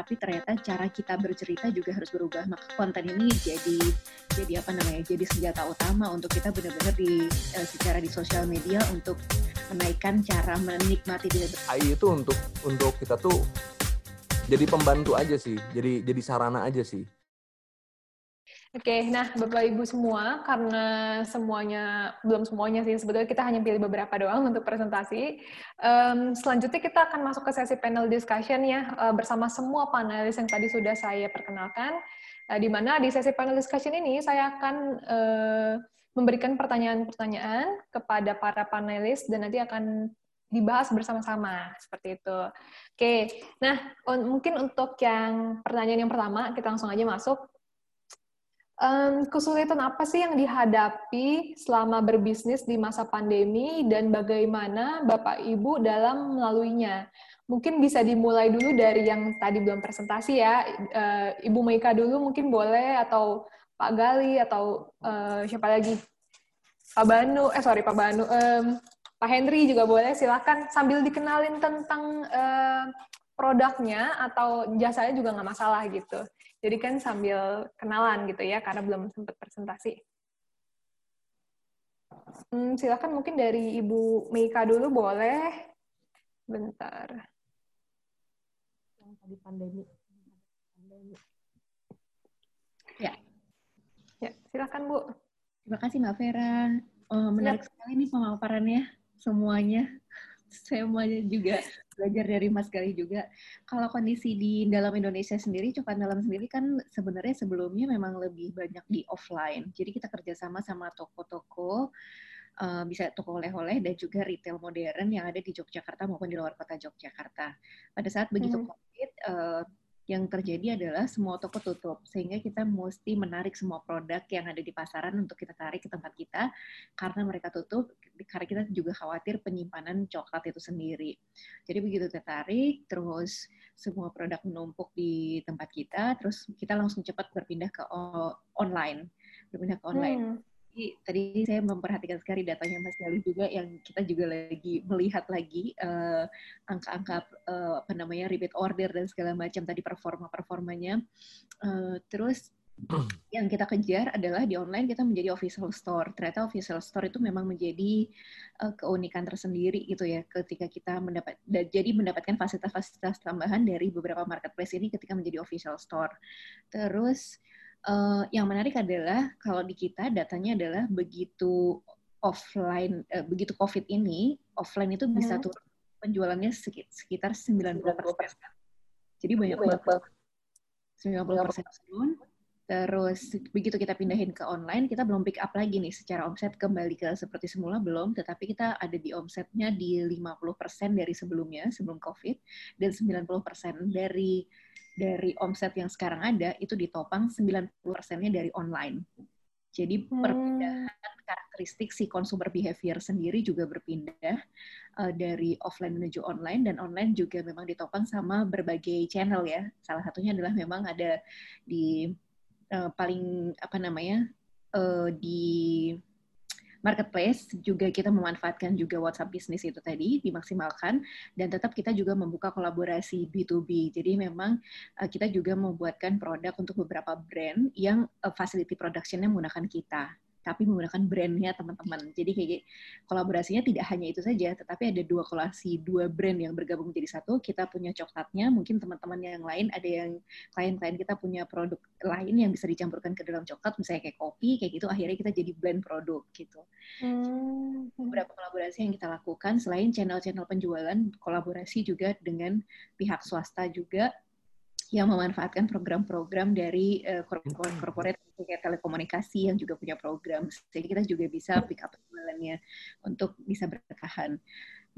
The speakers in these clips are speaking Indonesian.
tapi ternyata cara kita bercerita juga harus berubah. Maka konten ini jadi jadi apa namanya? Jadi senjata utama untuk kita benar-benar di uh, secara di sosial media untuk menaikkan cara menikmati diri. AI itu untuk untuk kita tuh jadi pembantu aja sih, jadi jadi sarana aja sih. Oke, nah Bapak Ibu semua, karena semuanya, belum semuanya sih, sebetulnya kita hanya pilih beberapa doang untuk presentasi. Um, selanjutnya kita akan masuk ke sesi panel discussion ya, uh, bersama semua panelis yang tadi sudah saya perkenalkan. Uh, di mana di sesi panel discussion ini saya akan uh, memberikan pertanyaan-pertanyaan kepada para panelis dan nanti akan dibahas bersama-sama seperti itu. Oke, nah mungkin untuk yang pertanyaan yang pertama kita langsung aja masuk um, kesulitan apa sih yang dihadapi selama berbisnis di masa pandemi dan bagaimana Bapak Ibu dalam melaluinya? Mungkin bisa dimulai dulu dari yang tadi belum presentasi ya, uh, Ibu Meika dulu mungkin boleh atau Pak Gali atau uh, siapa lagi? Pak Banu, eh sorry Pak Banu, um, Pak Henry juga boleh. Silakan sambil dikenalin tentang uh, produknya atau jasanya juga nggak masalah gitu. Jadi kan sambil kenalan gitu ya, karena belum sempat presentasi. Hmm, silakan mungkin dari Ibu Meika dulu boleh. Bentar. Yang tadi pandemi. pandemi. Ya. Ya, silakan Bu. Terima kasih Mbak Vera. Oh, menarik ya. sekali nih pemaparannya semuanya. Semuanya juga belajar dari Mas Gali juga. Kalau kondisi di dalam Indonesia sendiri, coklat dalam sendiri kan sebenarnya sebelumnya memang lebih banyak di offline. Jadi kita kerjasama sama toko-toko, uh, bisa toko oleh-oleh dan juga retail modern yang ada di Yogyakarta maupun di luar kota Yogyakarta. Pada saat begitu hmm. COVID, uh, yang terjadi adalah semua toko tutup sehingga kita mesti menarik semua produk yang ada di pasaran untuk kita tarik ke tempat kita karena mereka tutup karena kita juga khawatir penyimpanan coklat itu sendiri. Jadi begitu tertarik terus semua produk menumpuk di tempat kita terus kita langsung cepat berpindah ke online. Berpindah ke online. Hmm jadi tadi saya memperhatikan sekali datanya Mas Gali juga yang kita juga lagi melihat lagi uh, angka-angka uh, apa namanya repeat order dan segala macam tadi performa-performanya. Uh, terus yang kita kejar adalah di online kita menjadi official store. Ternyata official store itu memang menjadi uh, keunikan tersendiri gitu ya ketika kita mendapat jadi mendapatkan fasilitas-fasilitas tambahan dari beberapa marketplace ini ketika menjadi official store. Terus uh, yang menarik adalah kalau di kita datanya adalah begitu offline, uh, begitu COVID ini, offline itu bisa hmm. turun penjualannya sekitar 90 persen. Jadi banyak banget. 90 persen turun. Terus begitu kita pindahin ke online, kita belum pick up lagi nih secara omset kembali ke seperti semula belum, tetapi kita ada di omsetnya di 50% dari sebelumnya, sebelum COVID, dan 90% dari dari omset yang sekarang ada itu ditopang 90%-nya dari online. Jadi hmm. perbedaan karakteristik si consumer behavior sendiri juga berpindah uh, dari offline menuju online dan online juga memang ditopang sama berbagai channel ya. Salah satunya adalah memang ada di uh, paling apa namanya uh, di marketplace juga kita memanfaatkan juga WhatsApp bisnis itu tadi dimaksimalkan dan tetap kita juga membuka kolaborasi B2B. Jadi memang uh, kita juga membuatkan produk untuk beberapa brand yang uh, facility productionnya menggunakan kita tapi menggunakan brandnya teman-teman. Jadi kayak kolaborasinya tidak hanya itu saja, tetapi ada dua kolaborasi, dua brand yang bergabung menjadi satu. Kita punya coklatnya, mungkin teman-teman yang lain ada yang klien-klien kita punya produk lain yang bisa dicampurkan ke dalam coklat, misalnya kayak kopi, kayak gitu. Akhirnya kita jadi blend produk gitu. Hmm. Beberapa kolaborasi yang kita lakukan selain channel-channel penjualan, kolaborasi juga dengan pihak swasta juga yang memanfaatkan program-program dari uh, kayak telekomunikasi yang juga punya program sehingga kita juga bisa pick up untuk bisa bertahan.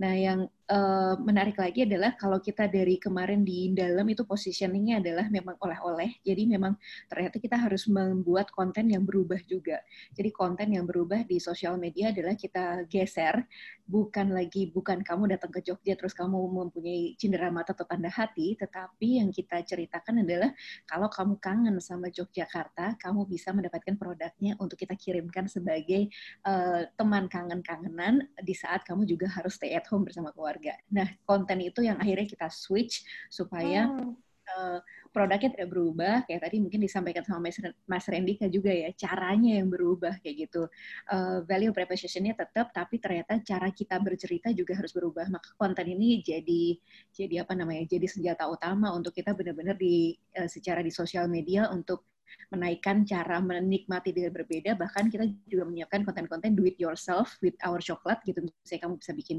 Nah, yang uh, menarik lagi adalah kalau kita dari kemarin di dalam itu positioningnya adalah memang oleh-oleh. Jadi memang ternyata kita harus membuat konten yang berubah juga. Jadi konten yang berubah di sosial media adalah kita geser, bukan lagi bukan kamu datang ke Jogja terus kamu mempunyai cindera mata atau tanda hati, tetapi yang kita ceritakan adalah kalau kamu kangen sama Yogyakarta, kamu bisa mendapatkan produknya untuk kita kirimkan sebagai uh, teman kangen-kangenan di saat kamu juga harus stay at home bersama keluarga. Nah, konten itu yang akhirnya kita switch supaya hmm. uh, produknya tidak berubah, kayak tadi mungkin disampaikan sama Mas, Mas Rendika juga ya, caranya yang berubah kayak gitu. Uh, value propositionnya tetap, tapi ternyata cara kita bercerita juga harus berubah. Maka konten ini jadi jadi apa namanya? Jadi senjata utama untuk kita benar-benar di uh, secara di sosial media untuk menaikkan cara menikmati dengan berbeda bahkan kita juga menyiapkan konten-konten do it yourself with our coklat gitu misalnya kamu bisa bikin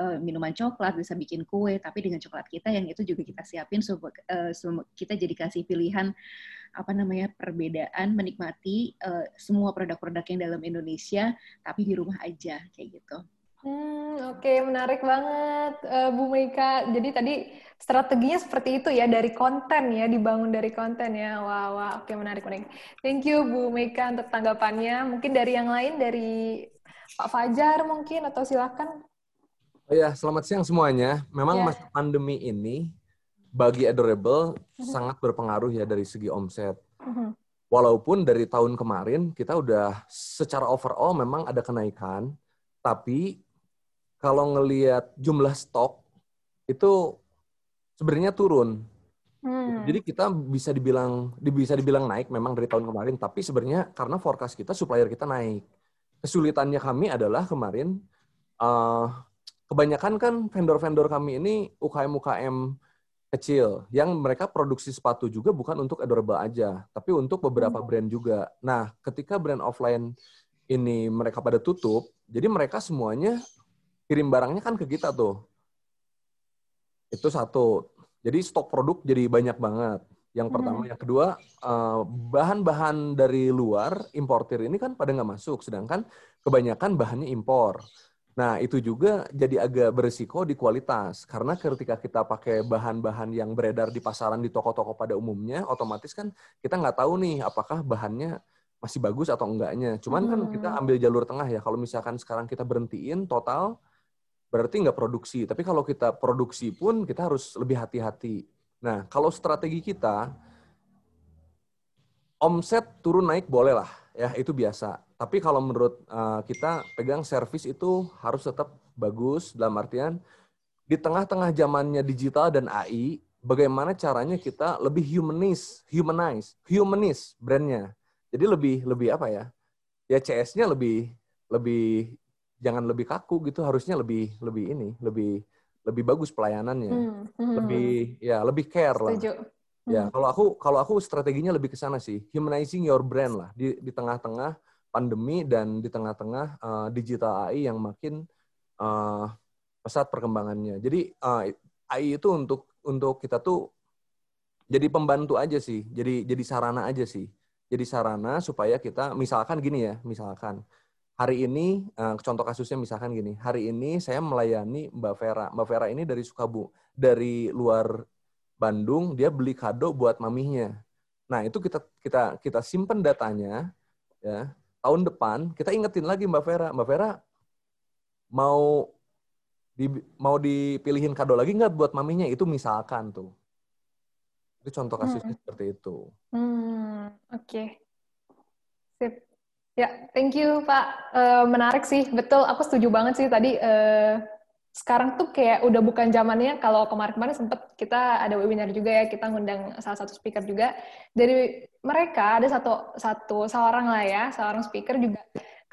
uh, minuman coklat bisa bikin kue tapi dengan coklat kita yang itu juga kita siapin supaya uh, kita jadi kasih pilihan apa namanya perbedaan menikmati uh, semua produk-produk yang dalam Indonesia tapi di rumah aja kayak gitu. Hmm, oke, okay. menarik banget, uh, Bu Meika. Jadi tadi strateginya seperti itu ya, dari konten ya, dibangun dari konten ya. Wah, wah, oke, okay, menarik, menarik. Thank you, Bu Meika, untuk tanggapannya. Mungkin dari yang lain, dari Pak Fajar mungkin, atau silakan. Oh ya, selamat siang semuanya. Memang yeah. masa pandemi ini, bagi Adorable, uh-huh. sangat berpengaruh ya dari segi omset. Uh-huh. Walaupun dari tahun kemarin, kita udah secara overall memang ada kenaikan, tapi kalau ngelihat jumlah stok itu sebenarnya turun. Hmm. Jadi kita bisa dibilang bisa dibilang naik memang dari tahun kemarin, tapi sebenarnya karena forecast kita supplier kita naik. Kesulitannya kami adalah kemarin uh, kebanyakan kan vendor-vendor kami ini UKM-UKM kecil yang mereka produksi sepatu juga bukan untuk adorable aja, tapi untuk beberapa hmm. brand juga. Nah, ketika brand offline ini mereka pada tutup, jadi mereka semuanya kirim barangnya kan ke kita tuh. Itu satu. Jadi stok produk jadi banyak banget. Yang pertama, hmm. yang kedua, eh, bahan-bahan dari luar importir ini kan pada nggak masuk, sedangkan kebanyakan bahannya impor. Nah, itu juga jadi agak berisiko di kualitas. Karena ketika kita pakai bahan-bahan yang beredar di pasaran di toko-toko pada umumnya, otomatis kan kita nggak tahu nih apakah bahannya masih bagus atau enggaknya. Cuman kan kita hmm. ambil jalur tengah ya. Kalau misalkan sekarang kita berhentiin total, berarti nggak produksi. Tapi kalau kita produksi pun kita harus lebih hati-hati. Nah, kalau strategi kita, omset turun naik boleh lah, ya itu biasa. Tapi kalau menurut uh, kita pegang servis itu harus tetap bagus dalam artian di tengah-tengah zamannya digital dan AI, bagaimana caranya kita lebih humanis, humanize, humanis brandnya. Jadi lebih lebih apa ya? Ya CS-nya lebih lebih jangan lebih kaku gitu harusnya lebih lebih ini lebih lebih bagus pelayanannya. Hmm. Hmm. lebih ya lebih care lah. Ya, hmm. ya kalau aku kalau aku strateginya lebih ke sana sih. Humanizing your brand lah. Di di tengah-tengah pandemi dan di tengah-tengah uh, digital AI yang makin uh, pesat perkembangannya. Jadi uh, eh, AI itu untuk untuk kita tuh jadi pembantu aja sih. Jadi jadi sarana aja sih. Jadi sarana supaya kita misalkan gini ya misalkan hari ini uh, contoh kasusnya misalkan gini hari ini saya melayani Mbak Vera. Mbak Vera ini dari Sukabu dari luar Bandung dia beli kado buat maminya. Nah itu kita kita kita simpen datanya ya tahun depan kita ingetin lagi Mbak Vera Mbak Vera mau di, mau dipilihin kado lagi nggak buat maminya? Itu misalkan tuh. Itu contoh kasusnya hmm. seperti itu. Hmm, oke. Okay. sip Ya, thank you Pak. Uh, menarik sih, betul. Aku setuju banget sih tadi. Uh, sekarang tuh kayak udah bukan zamannya. Kalau kemarin-kemarin sempet kita ada webinar juga ya, kita ngundang salah satu speaker juga. Dari mereka ada satu satu seorang lah ya, seorang speaker juga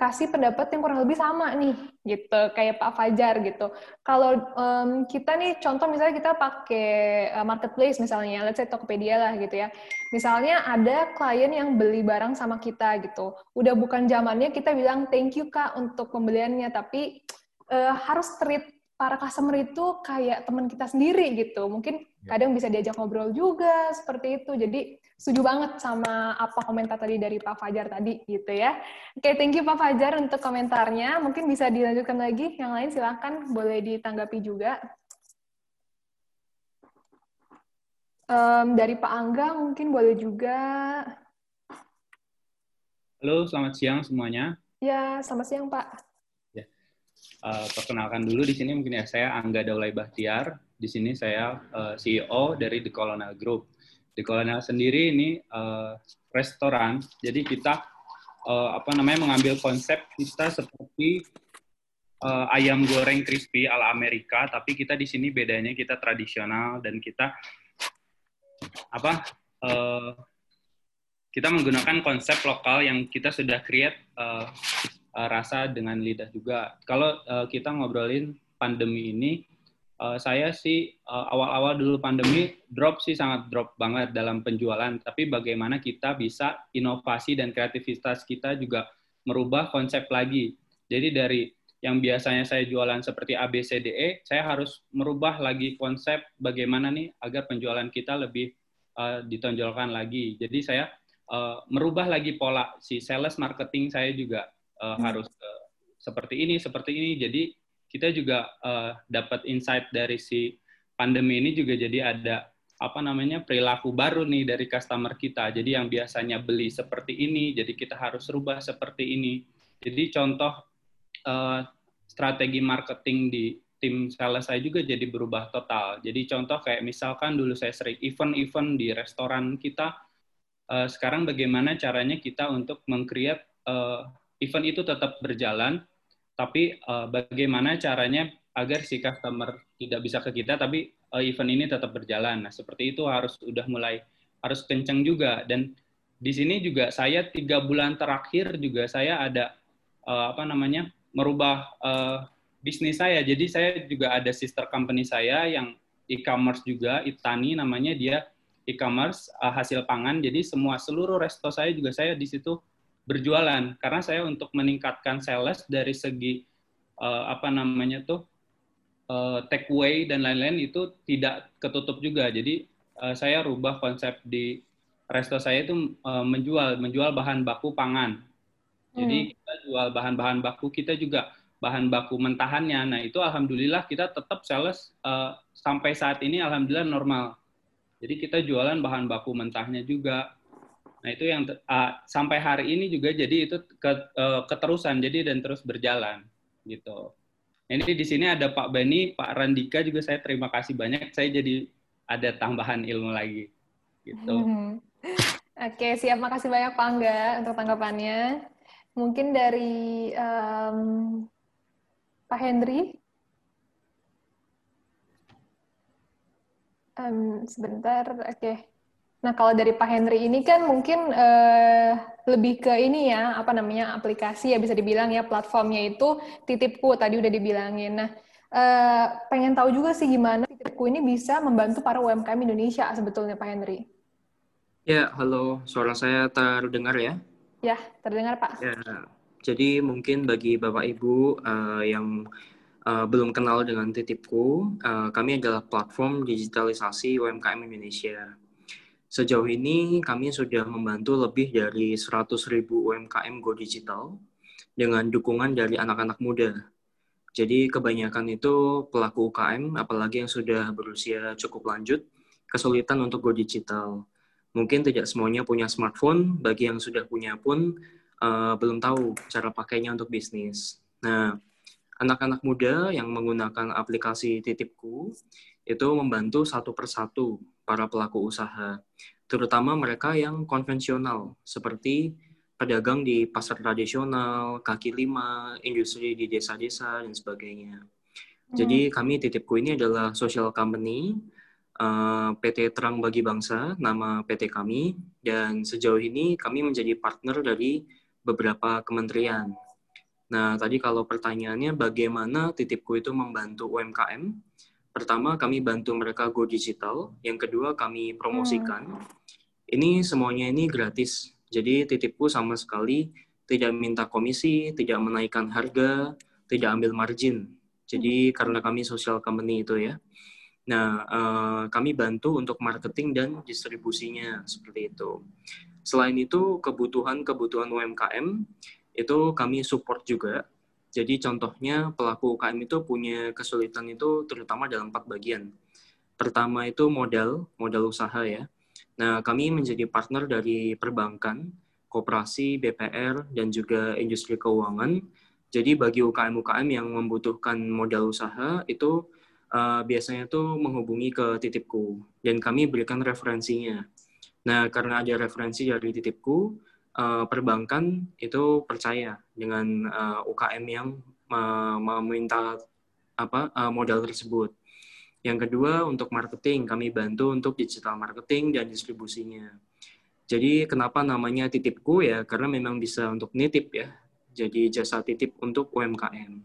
kasih pendapat yang kurang lebih sama nih gitu kayak Pak Fajar gitu. Kalau um, kita nih contoh misalnya kita pakai uh, marketplace misalnya, let's say Tokopedia lah gitu ya. Misalnya ada klien yang beli barang sama kita gitu. Udah bukan zamannya kita bilang thank you Kak untuk pembeliannya, tapi uh, harus treat para customer itu kayak teman kita sendiri gitu. Mungkin ya. kadang bisa diajak ngobrol juga seperti itu. Jadi setuju banget sama apa komentar tadi dari Pak Fajar tadi gitu ya. Oke, thank you Pak Fajar untuk komentarnya. Mungkin bisa dilanjutkan lagi. Yang lain silahkan boleh ditanggapi juga. Um, dari Pak Angga mungkin boleh juga. Halo, selamat siang semuanya. Ya, selamat siang Pak. Ya. Uh, perkenalkan dulu di sini mungkin ya saya Angga Daulay Bahtiar. Di sini saya uh, eh, CEO dari The Colonel Group. Di Kolonial sendiri ini uh, restoran, jadi kita uh, apa namanya mengambil konsep kita seperti uh, ayam goreng crispy ala Amerika, tapi kita di sini bedanya kita tradisional dan kita apa uh, kita menggunakan konsep lokal yang kita sudah create uh, uh, rasa dengan lidah juga. Kalau uh, kita ngobrolin pandemi ini, uh, saya sih awal awal-awal dulu pandemi drop sih sangat drop banget dalam penjualan. Tapi bagaimana kita bisa inovasi dan kreativitas kita juga merubah konsep lagi. Jadi dari yang biasanya saya jualan seperti ABCDE, saya harus merubah lagi konsep bagaimana nih agar penjualan kita lebih uh, ditonjolkan lagi. Jadi saya uh, merubah lagi pola si sales marketing saya juga uh, hmm. harus uh, seperti ini seperti ini jadi kita juga uh, dapat insight dari si pandemi ini juga jadi ada apa namanya perilaku baru nih dari customer kita jadi yang biasanya beli seperti ini jadi kita harus rubah seperti ini jadi contoh uh, strategi marketing di tim sales saya juga jadi berubah total. Jadi contoh kayak misalkan dulu saya sering event-event di restoran kita, uh, sekarang bagaimana caranya kita untuk mengcreate uh, event itu tetap berjalan, tapi uh, bagaimana caranya agar si customer tidak bisa ke kita, tapi uh, event ini tetap berjalan. Nah, seperti itu harus udah mulai harus kenceng juga. Dan di sini juga saya tiga bulan terakhir juga saya ada uh, apa namanya merubah uh, bisnis saya. Jadi saya juga ada sister company saya yang e-commerce juga, Itani namanya dia e-commerce uh, hasil pangan. Jadi semua seluruh resto saya juga saya di situ berjualan karena saya untuk meningkatkan sales dari segi uh, apa namanya tuh uh, take away dan lain-lain itu tidak ketutup juga. Jadi uh, saya rubah konsep di resto saya itu uh, menjual menjual bahan baku pangan. Jadi hmm. kita jual bahan-bahan baku kita juga bahan baku mentahannya. Nah itu alhamdulillah kita tetap sales uh, sampai saat ini alhamdulillah normal jadi kita jualan bahan baku mentahnya juga. Nah itu yang uh, sampai hari ini juga jadi itu ke, uh, keterusan jadi dan terus berjalan gitu. Ini di sini ada Pak Bani, Pak Randika juga saya terima kasih banyak. Saya jadi ada tambahan ilmu lagi gitu. Hmm. Oke, siap. Makasih banyak Pak Angga untuk tanggapannya. Mungkin dari um, Pak Hendri. Um, sebentar, oke. Okay. Nah, kalau dari Pak Henry ini kan mungkin uh, lebih ke ini ya, apa namanya, aplikasi ya bisa dibilang ya, platformnya itu titipku, tadi udah dibilangin. Nah, uh, pengen tahu juga sih gimana titipku ini bisa membantu para UMKM Indonesia sebetulnya Pak Henry. Ya, halo, suara saya terdengar ya? Ya, terdengar Pak. Ya, jadi mungkin bagi Bapak Ibu uh, yang uh, belum kenal dengan Titipku, uh, kami adalah platform digitalisasi UMKM Indonesia. Sejauh ini kami sudah membantu lebih dari 100 ribu UMKM Go Digital dengan dukungan dari anak-anak muda. Jadi kebanyakan itu pelaku UKM, apalagi yang sudah berusia cukup lanjut, kesulitan untuk Go Digital. Mungkin tidak semuanya punya smartphone, bagi yang sudah punya pun uh, belum tahu cara pakainya untuk bisnis. Nah, anak-anak muda yang menggunakan aplikasi Titipku itu membantu satu persatu para pelaku usaha, terutama mereka yang konvensional seperti pedagang di pasar tradisional, kaki lima, industri di desa-desa dan sebagainya. Hmm. Jadi kami Titipku ini adalah social company uh, eh, PT Terang Bagi Bangsa, nama PT kami, dan sejauh ini kami menjadi partner dari beberapa kementerian Nah, tadi kalau pertanyaannya bagaimana titipku itu membantu UMKM? Pertama, kami bantu mereka go digital. Yang kedua, kami promosikan. Hmm. Ini semuanya ini gratis. Jadi titipku sama sekali tidak minta komisi, tidak menaikkan harga, tidak ambil margin. Jadi hmm. karena kami social company itu ya. Nah, uh, kami bantu untuk marketing dan distribusinya seperti itu. Selain itu, kebutuhan-kebutuhan UMKM itu kami support juga. Jadi contohnya pelaku UKM itu punya kesulitan itu terutama dalam empat bagian. Pertama itu modal, modal usaha ya. Nah, kami menjadi partner dari perbankan, koperasi, BPR, dan juga industri keuangan. Jadi bagi UKM-UKM yang membutuhkan modal usaha itu uh, biasanya tuh menghubungi ke titipku dan kami berikan referensinya. Nah, karena ada referensi dari titipku, uh, perbankan itu percaya dengan uh, eh, UKM yang meminta apa uh, modal tersebut. Yang kedua, untuk marketing, kami bantu untuk digital marketing dan distribusinya. Jadi kenapa namanya titipku ya? Karena memang bisa untuk nitip ya. Jadi jasa titip untuk UMKM.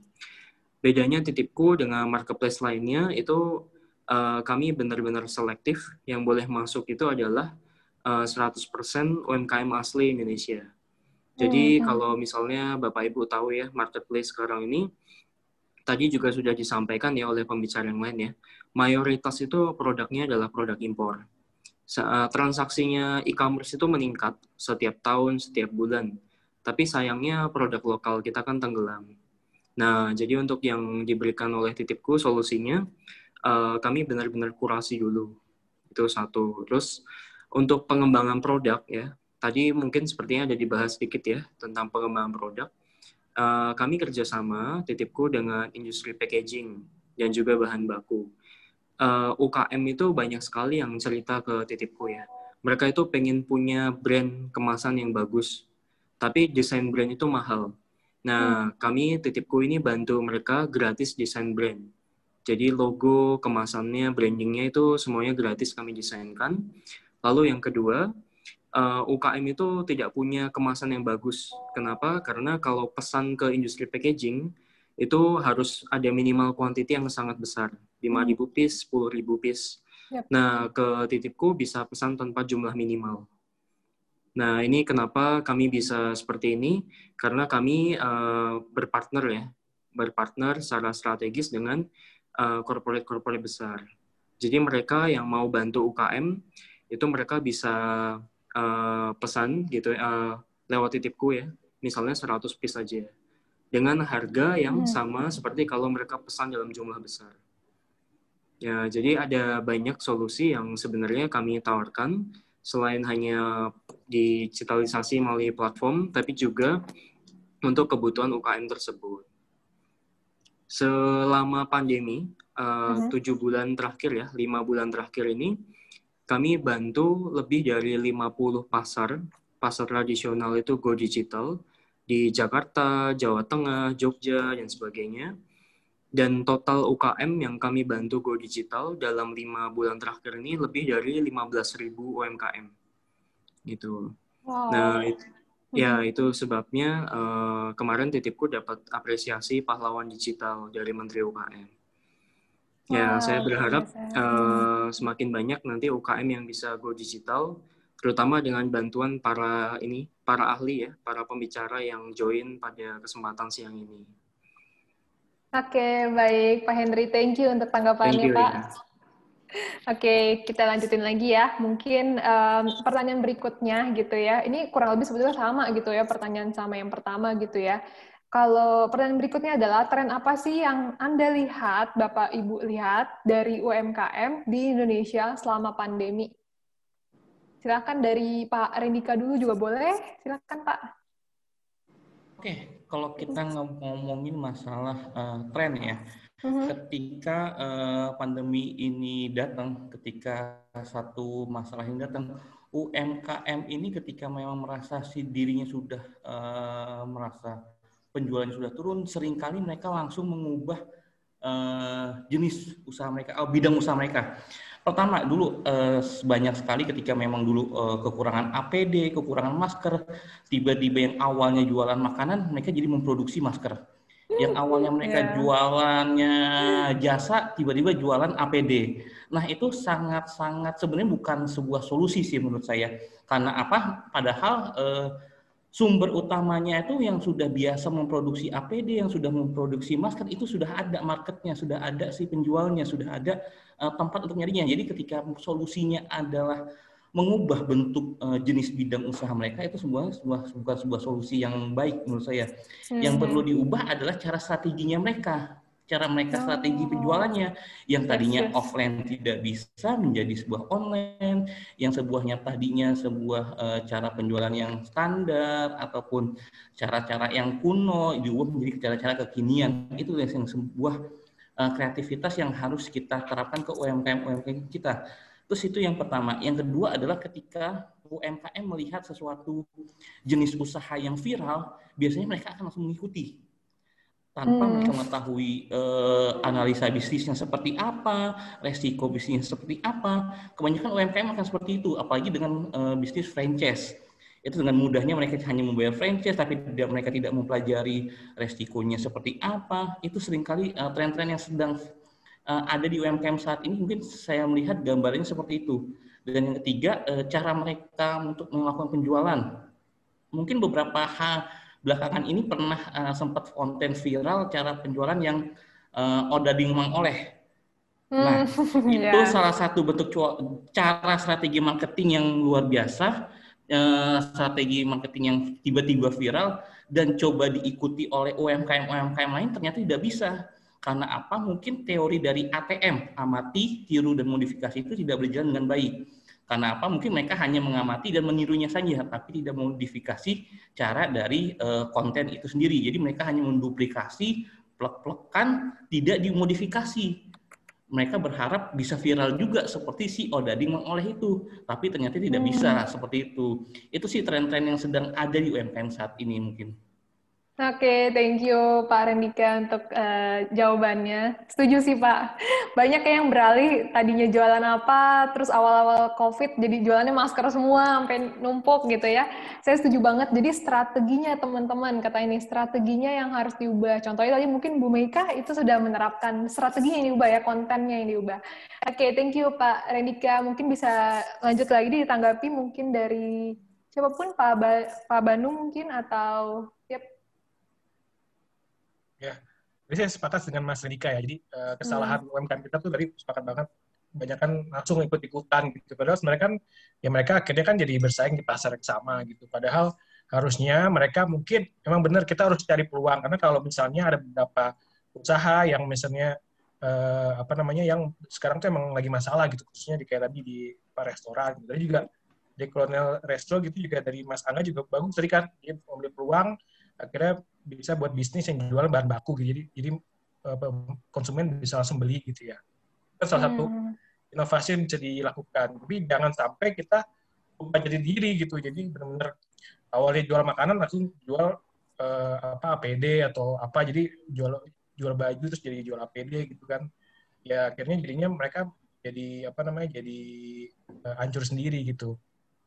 Bedanya titipku dengan marketplace lainnya itu uh, kami benar-benar selektif. Yang boleh masuk itu adalah uh, 100% UMKM asli Indonesia. Jadi hmm. kalau misalnya Bapak Ibu tahu ya marketplace sekarang ini tadi juga sudah disampaikan ya oleh pembicara yang lain ya, mayoritas itu produknya adalah produk impor. Eh, transaksinya e-commerce itu meningkat setiap tahun, setiap bulan. Tapi sayangnya produk lokal kita kan tenggelam. Nah, jadi untuk yang diberikan oleh titipku solusinya, uh, kami benar-benar kurasi dulu. Itu satu. Terus untuk pengembangan produk ya, tadi mungkin sepertinya ada dibahas sedikit ya tentang pengembangan produk uh, kami kerjasama titipku dengan industri packaging dan juga bahan baku. Uh, eh, UKM itu banyak sekali yang cerita ke titipku ya. Mereka itu pengen punya brand kemasan yang bagus, tapi desain brand itu mahal. Nah, hmm. kami titipku ini bantu mereka gratis desain brand. Jadi logo, kemasannya, brandingnya itu semuanya gratis kami desainkan. Lalu yang kedua, uh, eh, UKM itu tidak punya kemasan yang bagus. Kenapa? Karena kalau pesan ke industri packaging itu harus ada minimal quantity yang sangat besar, 5.000 hmm. piece, 10.000 piece. Yep. Nah, ke titipku bisa pesan tanpa jumlah minimal. Nah, ini kenapa kami bisa seperti ini? Karena kami uh, berpartner ya, berpartner secara strategis dengan uh, corporate-corporate besar. Jadi mereka yang mau bantu UKM, itu mereka bisa uh, pesan gitu uh, lewat titipku ya, misalnya 100 piece saja dengan harga yang hmm. sama seperti kalau mereka pesan dalam jumlah besar. Ya, jadi ada banyak solusi yang sebenarnya kami tawarkan selain hanya digitalisasi melalui platform, tapi juga untuk kebutuhan UKM tersebut. Selama pandemi, uh, tujuh bulan terakhir ya, lima bulan terakhir ini, kami bantu lebih dari 50 pasar, pasar tradisional itu go digital, di Jakarta, Jawa Tengah, Jogja, dan sebagainya. Dan total UKM yang kami bantu go digital dalam lima bulan terakhir ini lebih dari 15.000 UMKM. Gitu. Wow. Nah, itu, ya hmm. itu sebabnya uh, kemarin titipku dapat apresiasi pahlawan digital dari Menteri UKM. Ya, saya berharap uh, semakin banyak nanti UKM yang bisa go digital, terutama dengan bantuan para ini, para ahli ya, para pembicara yang join pada kesempatan siang ini. Oke, baik Pak Henry, thank you untuk tanggapannya you, Pak. Ya. Oke, kita lanjutin lagi ya. Mungkin um, pertanyaan berikutnya gitu ya. Ini kurang lebih sebetulnya sama gitu ya, pertanyaan sama yang pertama gitu ya. Kalau pertanyaan berikutnya adalah tren apa sih yang Anda lihat, Bapak Ibu lihat dari UMKM di Indonesia selama pandemi? Silakan dari Pak Rendika dulu juga boleh. Silakan Pak. Oke, kalau kita ngomongin masalah uh, tren ya, uh-huh. ketika uh, pandemi ini datang, ketika satu masalah ini datang, UMKM ini ketika memang merasa si dirinya sudah uh, merasa penjualan sudah turun, sering kali mereka langsung mengubah uh, jenis usaha mereka, oh, bidang usaha mereka. Pertama, dulu uh, banyak sekali ketika memang dulu uh, kekurangan APD, kekurangan masker, tiba-tiba yang awalnya jualan makanan, mereka jadi memproduksi masker. Yang awalnya mereka yeah. jualannya jasa, tiba-tiba jualan APD. Nah itu sangat-sangat sebenarnya bukan sebuah solusi sih menurut saya. Karena apa? Padahal uh, sumber utamanya itu yang sudah biasa memproduksi APD, yang sudah memproduksi masker itu sudah ada marketnya, sudah ada si penjualnya, sudah ada uh, tempat untuk nyarinya. Jadi ketika solusinya adalah mengubah bentuk uh, jenis bidang usaha mereka itu sebuah sebuah bukan sebuah solusi yang baik menurut saya. Hmm. Yang perlu diubah adalah cara strateginya mereka cara mereka strategi oh. penjualannya. Yang tadinya yes, yes. offline tidak bisa menjadi sebuah online yang sebuahnya tadinya sebuah uh, cara penjualan yang standar ataupun cara-cara yang kuno diubah menjadi cara-cara kekinian. Itu yang sebuah uh, kreativitas yang harus kita terapkan ke UMKM UMKM kita. Terus itu yang pertama. Yang kedua adalah ketika UMKM melihat sesuatu jenis usaha yang viral biasanya mereka akan langsung mengikuti tanpa hmm. mereka mengetahui uh, analisa bisnisnya seperti apa, resiko bisnisnya seperti apa. Kebanyakan UMKM akan seperti itu, apalagi dengan uh, bisnis franchise. Itu dengan mudahnya mereka hanya membayar franchise, tapi tidak mereka tidak mempelajari resikonya seperti apa. Itu sering kali uh, tren-tren yang sedang uh, ada di UMKM saat ini. Mungkin saya melihat gambarnya seperti itu. Dan yang ketiga, uh, cara mereka untuk melakukan penjualan. Mungkin beberapa hal belakangan ini pernah uh, sempat konten viral cara penjualan yang uh, odading oleh. Nah, hmm, itu yeah. salah satu bentuk cara strategi marketing yang luar biasa, uh, strategi marketing yang tiba-tiba viral dan coba diikuti oleh UMKM-UMKM lain ternyata tidak bisa. Karena apa? Mungkin teori dari ATM, amati, tiru, dan modifikasi itu tidak berjalan dengan baik karena apa? Mungkin mereka hanya mengamati dan menirunya saja, tapi tidak modifikasi cara dari uh, konten itu sendiri. Jadi mereka hanya menduplikasi, plek-plekan, tidak dimodifikasi. Mereka berharap bisa viral juga seperti si Odading mengoleh itu, tapi ternyata tidak bisa hmm. seperti itu. Itu sih tren-tren yang sedang ada di UMKM saat ini mungkin. Oke, okay, thank you Pak Rendika untuk uh, jawabannya. Setuju sih Pak. Banyak yang beralih tadinya jualan apa, terus awal-awal COVID jadi jualannya masker semua sampai numpuk gitu ya. Saya setuju banget. Jadi strateginya teman-teman kata ini strateginya yang harus diubah. Contohnya tadi mungkin Bu Meika itu sudah menerapkan strateginya yang diubah ya, kontennya yang diubah. Oke, okay, thank you Pak Rendika. Mungkin bisa lanjut lagi ditanggapi mungkin dari siapa pun Pak ba Pak Bandung mungkin atau Ya, jadi saya sepakat dengan Mas Rendika ya. Jadi uh, kesalahan hmm. UMKM kita tuh tadi sepakat banget. Banyak kan langsung ikut-ikutan gitu. Padahal sebenarnya kan ya mereka akhirnya kan jadi bersaing di pasar yang sama gitu. Padahal harusnya mereka mungkin memang benar kita harus cari peluang karena kalau misalnya ada beberapa usaha yang misalnya uh, apa namanya yang sekarang tuh emang lagi masalah gitu khususnya di kayak tadi di restoran gitu. Tadi juga di Colonel Resto gitu juga dari Mas Angga juga bagus tadi kan dia membeli peluang akhirnya bisa buat bisnis yang jual bahan baku gitu. Jadi jadi konsumen bisa langsung beli gitu ya. Itu salah satu hmm. inovasi yang bisa dilakukan. Tapi jangan sampai kita lupa jadi diri gitu. Jadi benar-benar awalnya jual makanan langsung jual uh, apa APD atau apa jadi jual jual baju terus jadi jual APD gitu kan. Ya akhirnya jadinya mereka jadi apa namanya jadi uh, hancur sendiri gitu.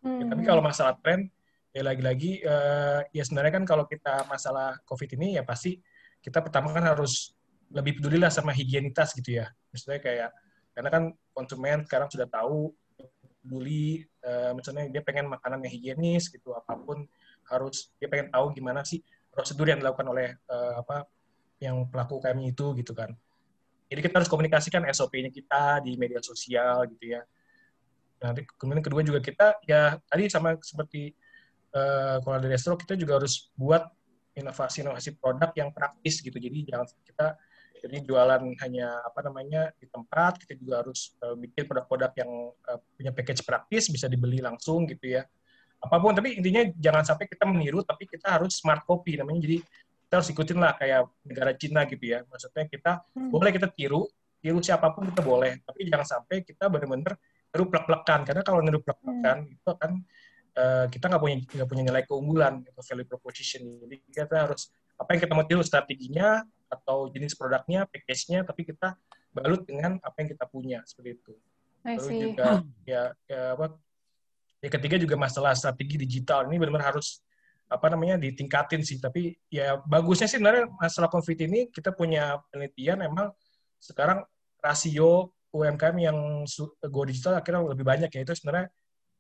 Hmm. Ya, tapi kalau masalah tren ya lagi-lagi uh, ya sebenarnya kan kalau kita masalah COVID ini ya pasti kita pertama kan harus lebih peduli lah sama higienitas gitu ya. Misalnya kayak karena kan konsumen sekarang sudah tahu peduli uh, misalnya dia pengen makanan yang higienis gitu apa pun harus dia pengen tahu gimana sih prosedur yang dilakukan oleh uh, apa yang pelaku UKM itu gitu kan. Jadi kita harus komunikasikan SOP-nya kita di media sosial gitu ya. Nah, kemudian kedua juga kita ya tadi sama seperti uh, kalau dari Destro kita juga harus buat inovasi-inovasi produk yang praktis gitu. Jadi jangan kita jadi jualan hanya apa namanya di tempat, kita juga harus uh, bikin produk-produk yang uh, punya package praktis bisa dibeli langsung gitu ya. Apa pun tapi intinya jangan sampai kita meniru tapi kita harus smart copy namanya. Jadi kita harus ikutin lah kayak negara Cina gitu ya. Maksudnya kita hmm. boleh kita tiru, tiru siapa pun kita boleh, tapi jangan sampai kita benar-benar tiru plek-plekan karena kalau niru plek-plekan hmm. itu akan Eh, kita nggak punya nggak punya nilai keunggulan atau value proposition. Jadi kita harus apa yang kita mau tiru strateginya atau jenis produknya, package-nya, tapi kita balut dengan apa yang kita punya seperti itu. Lalu juga ya, ya apa? Ya ketiga juga masalah strategi digital ini benar-benar harus apa namanya ditingkatin sih. Tapi ya bagusnya sih sebenarnya masalah konflik ini kita punya penelitian emang sekarang rasio UMKM yang go digital akhirnya lebih banyak ya itu sebenarnya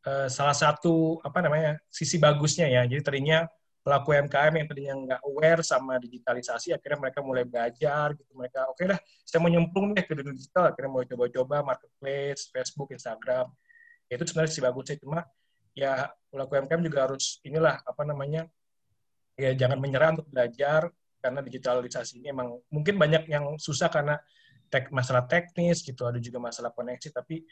uh, salah satu apa namanya sisi bagusnya ya. Jadi tadinya pelaku UMKM yang tadinya nggak aware sama digitalisasi, akhirnya mereka mulai belajar gitu. Mereka oke okay lah, saya mau nyemplung deh ke dunia digital, akhirnya mau coba-coba marketplace, Facebook, Instagram. Ya, itu sebenarnya sisi bagusnya cuma ya pelaku UMKM juga harus inilah apa namanya ya jangan menyerah untuk belajar karena digitalisasi ini emang mungkin banyak yang susah karena tek, masalah teknis gitu ada juga masalah koneksi tapi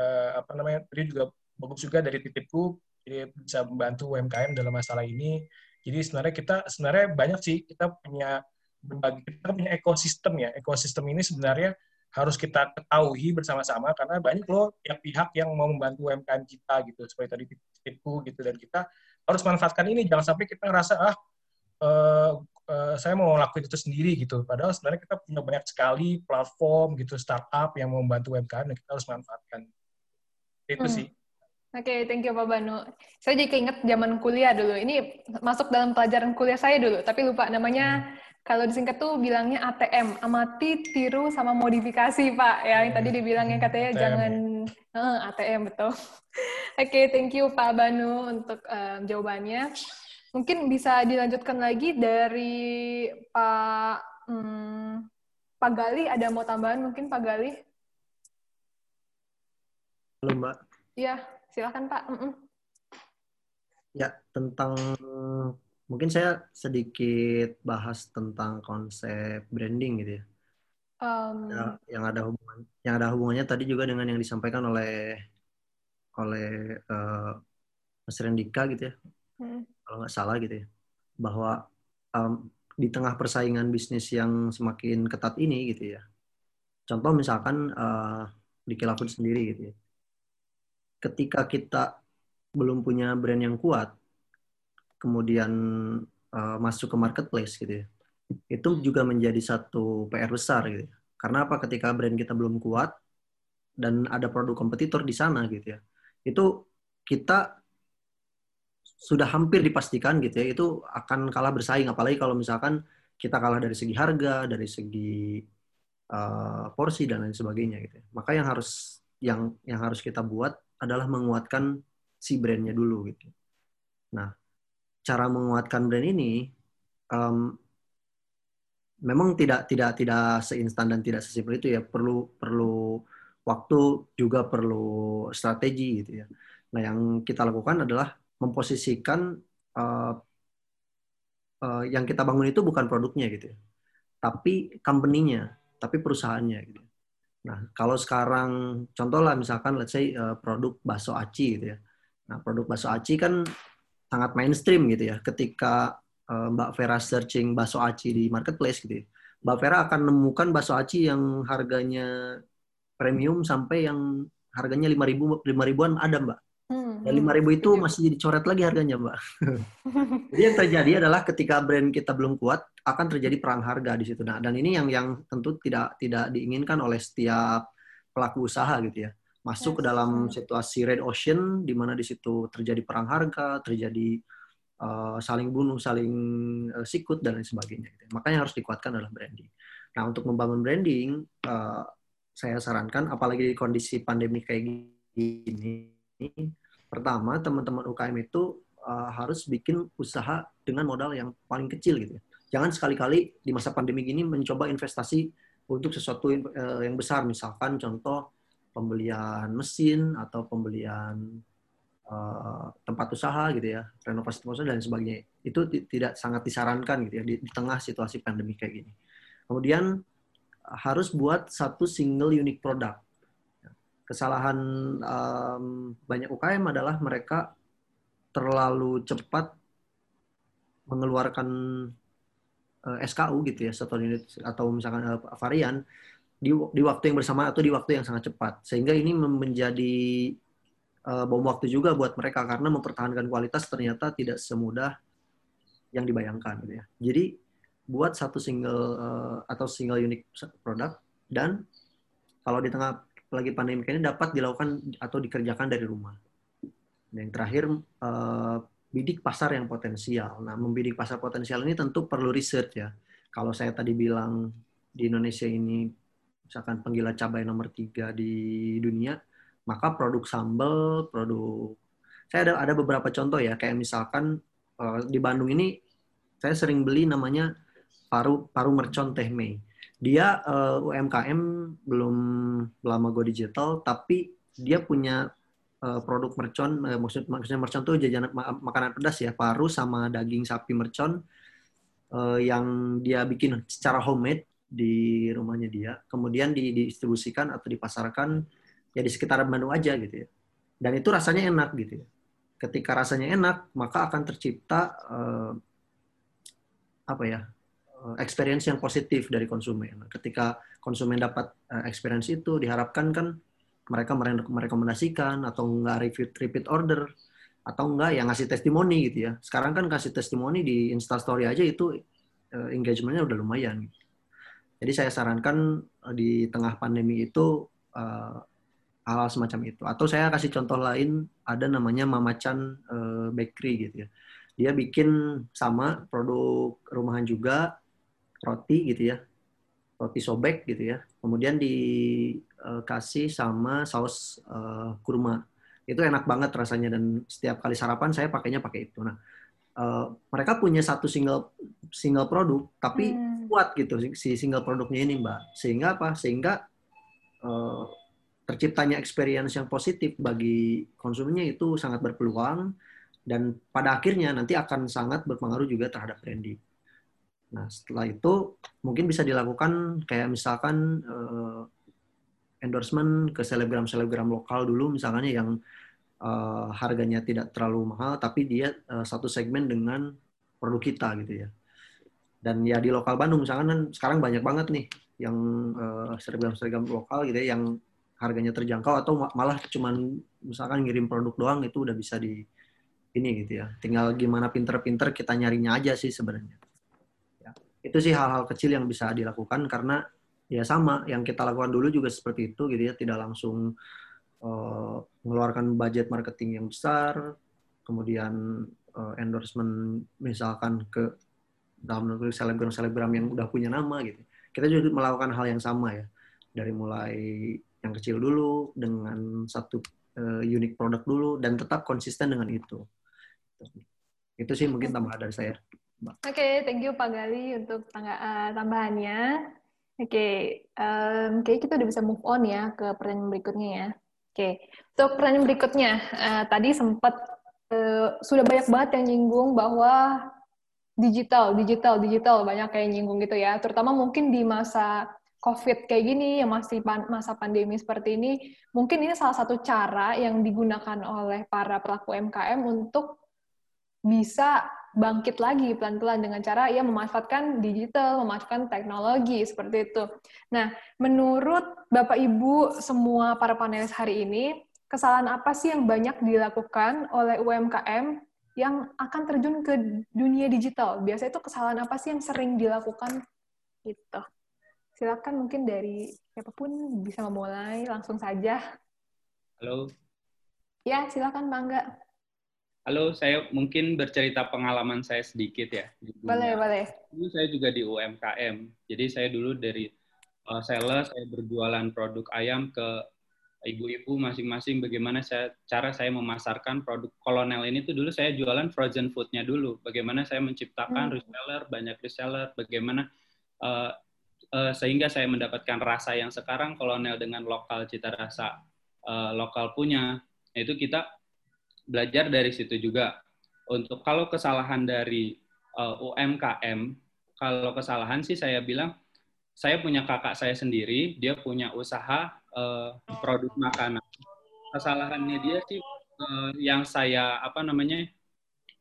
uh, apa namanya tadi juga bagus juga dari titipku jadi bisa membantu UMKM dalam masalah ini jadi sebenarnya kita sebenarnya banyak sih kita punya berbagai kita punya ekosistem ya ekosistem ini sebenarnya harus kita ketahui bersama-sama karena banyak loh yang pihak yang mau membantu UMKM kita gitu seperti tadi titipku gitu dan kita harus manfaatkan ini jangan sampai kita ngerasa ah uh, uh, saya mau lakuin itu sendiri gitu. Padahal sebenarnya kita punya banyak sekali platform gitu startup yang mau membantu UMKM dan kita harus manfaatkan. Itu hmm. sih. Oke, okay, thank you Pak Banu. Saya jadi keinget zaman kuliah dulu. Ini masuk dalam pelajaran kuliah saya dulu, tapi lupa namanya. Hmm. Kalau disingkat tuh bilangnya ATM, amati, tiru, sama modifikasi Pak. Ya, yang tadi dibilangnya katanya ATM. jangan uh, ATM betul. Oke, okay, thank you Pak Banu untuk um, jawabannya. Mungkin bisa dilanjutkan lagi dari Pak hmm, Pak Gali. Ada mau tambahan mungkin Pak Gali? Halo Mbak. Iya, silakan Pak. Mm -mm. Ya, tentang mungkin saya sedikit bahas tentang konsep branding gitu ya. Um, ya yang ada hubungan yang ada hubungannya tadi juga dengan yang disampaikan oleh oleh uh, Mas Rendika gitu ya. Hmm. Kalau nggak salah gitu ya. Bahwa um, di tengah persaingan bisnis yang semakin ketat ini gitu ya. Contoh misalkan uh, di Kilafun sendiri gitu ya ketika kita belum punya brand yang kuat, kemudian uh, masuk ke marketplace gitu ya, itu juga menjadi satu PR besar gitu. Ya. Karena apa? Ketika brand kita belum kuat dan ada produk kompetitor di sana gitu ya, itu kita sudah hampir dipastikan gitu ya, itu akan kalah bersaing. Apalagi kalau misalkan kita kalah dari segi harga, dari segi uh, porsi dan lain sebagainya gitu. Ya. Maka yang harus yang yang harus kita buat adalah menguatkan si brandnya dulu gitu. Nah, cara menguatkan brand ini um, memang tidak tidak tidak seinstan dan tidak sesimpel itu ya. Perlu perlu waktu juga perlu strategi gitu ya. Nah, yang kita lakukan adalah memposisikan uh, uh, yang kita bangun itu bukan produknya gitu ya, tapi company-nya, tapi perusahaannya gitu. Nah, kalau sekarang contoh lah misalkan let's say uh, produk bakso aci gitu ya. Nah, produk bakso aci kan sangat mainstream gitu ya. Ketika uh, Mbak Vera searching bakso aci di marketplace gitu ya. Mbak Vera akan menemukan bakso aci yang harganya premium sampai yang harganya 5000 5000-an ada, Mbak. Dan lima ribu itu masih jadi coret lagi harganya, Mbak. jadi yang terjadi adalah ketika brand kita belum kuat, akan terjadi perang harga di situ. Nah, dan ini yang yang tentu tidak tidak diinginkan oleh setiap pelaku usaha gitu ya. Masuk ke dalam situasi red ocean di mana di situ terjadi perang harga, terjadi uh, saling bunuh, saling uh, sikut dan lain sebagainya. Gitu. Makanya harus dikuatkan adalah branding. Nah, untuk membangun branding, uh, saya sarankan apalagi di kondisi pandemi kayak gini Pertama, teman-teman UKM itu uh, harus bikin usaha dengan modal yang paling kecil gitu. Ya. Jangan sekali-kali di masa pandemi ini mencoba investasi untuk sesuatu uh, yang besar, misalkan contoh pembelian mesin atau pembelian uh, tempat usaha gitu ya, renovasi tempat usaha dan sebagainya. Itu tidak sangat disarankan gitu ya di, di tengah situasi pandemi kayak gini. Kemudian harus buat satu single unique product kesalahan um, banyak UKM adalah mereka terlalu cepat mengeluarkan uh, eh, SKU gitu ya satu unit atau misalkan uh, varian di di waktu yang bersama atau di waktu yang sangat cepat. Sehingga ini menjadi uh, bom waktu juga buat mereka karena mempertahankan kualitas ternyata tidak semudah yang dibayangkan gitu ya. Jadi buat satu single uh, atau single unique produk dan kalau di tengah apalagi pandemi ini dapat dilakukan atau dikerjakan dari rumah. Dan yang terakhir, uh, bidik pasar yang potensial. Nah, membidik pasar potensial ini tentu perlu riset ya. Kalau saya tadi bilang di Indonesia ini misalkan penggila cabai nomor tiga di dunia, maka produk sambal, produk saya ada ada beberapa contoh ya, kayak misalkan uh, di Bandung ini saya sering beli namanya paru paru mercon teh mei dia uh, eh, UMKM belum lama go digital tapi dia punya uh, produk mercon uh, maksud maksudnya mercon tuh jajanan makanan pedas ya paru sama daging sapi mercon uh, yang dia bikin secara homemade di rumahnya dia. Kemudian didistribusikan atau dipasarkan ya di sekitar Bandung aja gitu ya. Dan itu rasanya enak gitu ya. Ketika rasanya enak maka akan tercipta uh, apa ya experience yang positif dari konsumen. Ketika konsumen dapat uh, experience itu, diharapkan kan mereka merekomendasikan atau enggak repeat, repeat order atau enggak yang ngasih testimoni gitu ya. Sekarang kan kasih testimoni di Instastory aja itu uh, engagementnya udah lumayan. Jadi saya sarankan di tengah pandemi itu uh, hal-hal semacam itu. Atau saya kasih contoh lain, ada namanya Mama Chan uh, Bakery gitu ya. Dia bikin sama produk rumahan juga, roti gitu ya, roti sobek gitu ya. Kemudian dikasih sama saus uh, kurma. Itu enak banget rasanya dan setiap kali sarapan saya pakainya pakai itu. Nah, uh, mereka punya satu single single produk tapi hmm. kuat gitu si single produknya ini mbak sehingga apa sehingga uh, terciptanya experience yang positif bagi konsumennya itu sangat berpeluang dan pada akhirnya nanti akan sangat berpengaruh juga terhadap branding. Nah setelah itu mungkin bisa dilakukan kayak misalkan uh, endorsement ke selebgram-selebgram lokal dulu misalnya yang uh, harganya tidak terlalu mahal tapi dia uh, satu segmen dengan produk kita gitu ya. Dan ya di lokal Bandung misalkan kan sekarang banyak banget nih yang uh, seragam-seragam lokal gitu ya yang harganya terjangkau atau malah cuman misalkan ngirim produk doang itu udah bisa di ini gitu ya. Tinggal gimana pinter-pinter kita nyarinya aja sih sebenarnya. ya, itu sih hal-hal kecil yang bisa dilakukan karena ya sama yang kita lakukan dulu juga seperti itu gitu ya tidak langsung uh, mengeluarkan budget marketing yang besar, kemudian uh, endorsement misalkan ke dalam negeri selebgram-selebgram yang udah punya nama gitu. Kita juga melakukan hal yang sama ya, dari mulai yang kecil dulu dengan satu uh, unik produk dulu dan tetap konsisten dengan itu. Itu sih mungkin tambahan dari saya. Oke, okay, thank you Pak Gali untuk tambahannya. Oke, okay, um, kayak kita udah bisa move on ya ke pertanyaan berikutnya ya. Oke, untuk pertanyaan berikutnya, uh, tadi sempat uh, sudah banyak banget yang nyinggung bahwa digital, digital, digital banyak kayak nyinggung gitu ya. Terutama mungkin di masa COVID kayak gini, yang masih pan masa pandemi seperti ini, mungkin ini salah satu cara yang digunakan oleh para pelaku MKM untuk bisa bangkit lagi pelan-pelan dengan cara ia memanfaatkan digital, memanfaatkan teknologi seperti itu. Nah, menurut Bapak Ibu semua para panelis hari ini, kesalahan apa sih yang banyak dilakukan oleh UMKM yang akan terjun ke dunia digital? Biasanya itu kesalahan apa sih yang sering dilakukan? Gitu. Silakan mungkin dari siapa pun bisa memulai langsung saja. Halo. Ya, silakan Bangga. Halo, saya mungkin bercerita pengalaman saya sedikit ya. Boleh, boleh. Dulu saya juga di UMKM. Jadi saya dulu dari uh, seller, saya berjualan produk ayam ke ibu-ibu masing-masing bagaimana saya cara saya memasarkan produk kolonel ini tuh dulu saya jualan frozen foodnya dulu bagaimana saya menciptakan hmm. reseller banyak reseller bagaimana uh, uh, sehingga saya mendapatkan rasa yang sekarang kolonel dengan lokal cita rasa uh, lokal punya itu kita belajar dari situ juga. Untuk kalau kesalahan dari uh, UMKM, kalau kesalahan sih saya bilang saya punya kakak saya sendiri, dia punya usaha uh, produk makanan. Kesalahannya dia sih uh, yang saya apa namanya?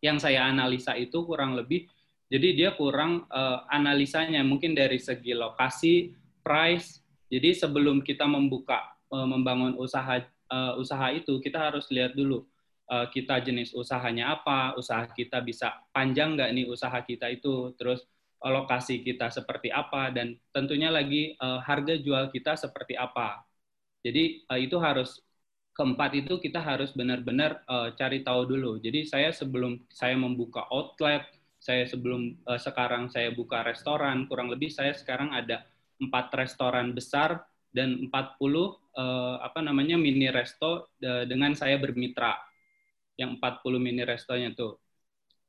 yang saya analisa itu kurang lebih jadi dia kurang uh, analisanya mungkin dari segi lokasi, price. Jadi sebelum kita membuka uh, membangun usaha uh, usaha itu kita harus lihat dulu uh, kita jenis usahanya apa, usaha kita bisa panjang nggak nih usaha kita itu, terus uh, lokasi kita seperti apa, dan tentunya lagi uh, harga jual kita seperti apa. Jadi uh, itu harus keempat itu kita harus benar-benar uh, cari tahu dulu. Jadi saya sebelum saya membuka outlet, saya sebelum uh, sekarang saya buka restoran, kurang lebih saya sekarang ada empat restoran besar dan 40 uh, apa namanya mini resto dengan saya bermitra yang 40 mini restonya tuh.